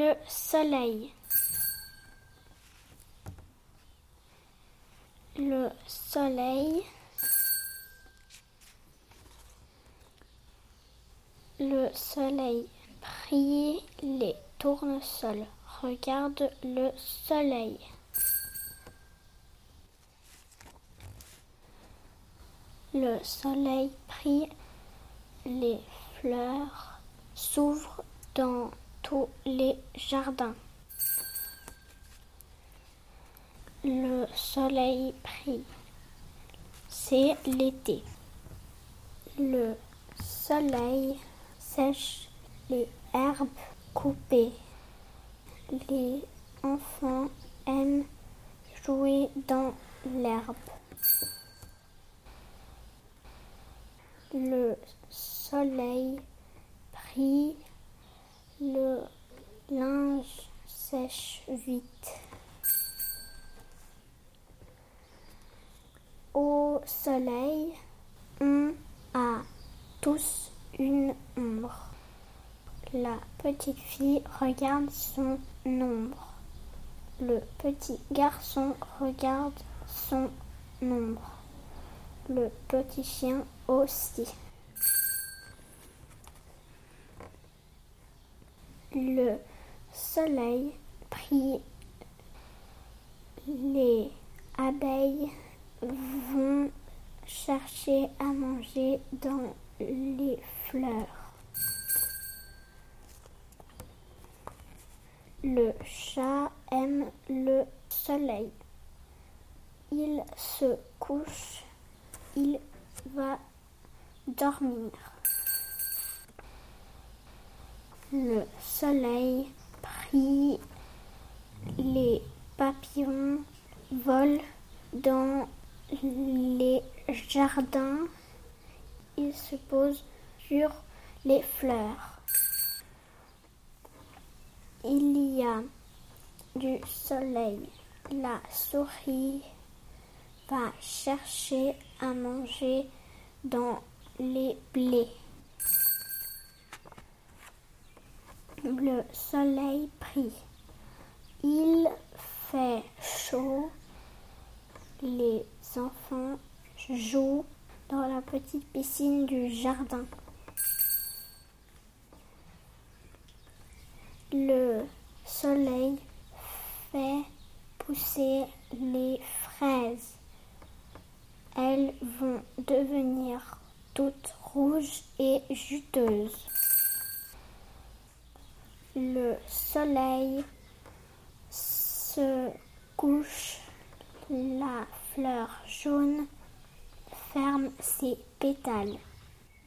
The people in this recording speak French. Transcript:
le soleil. Le soleil. Le soleil brille les tournesols. Regarde le soleil. Le soleil brille, les fleurs s'ouvrent dans tous les jardins. Le soleil brille, c'est l'été. Le soleil sèche les herbes coupées. Les enfants aiment jouer dans l'herbe. Le soleil brille, le linge sèche vite. Au soleil, on a tous une ombre. La petite fille regarde son ombre. Le petit garçon regarde son ombre. Le petit chien aussi. Le soleil. Les abeilles vont chercher à manger dans les fleurs. Le chat aime le soleil. Il se couche, il va dormir. Le soleil brille, les papillons volent dans les jardins. Ils se posent sur les fleurs. Il y a du soleil. La souris va chercher à manger dans les blés. Le soleil brille. Il fait chaud. Les enfants jouent dans la petite piscine du jardin. Le soleil fait pousser les fraises. Elles vont devenir toutes rouges et juteuses. Le soleil se couche, la fleur jaune ferme ses pétales.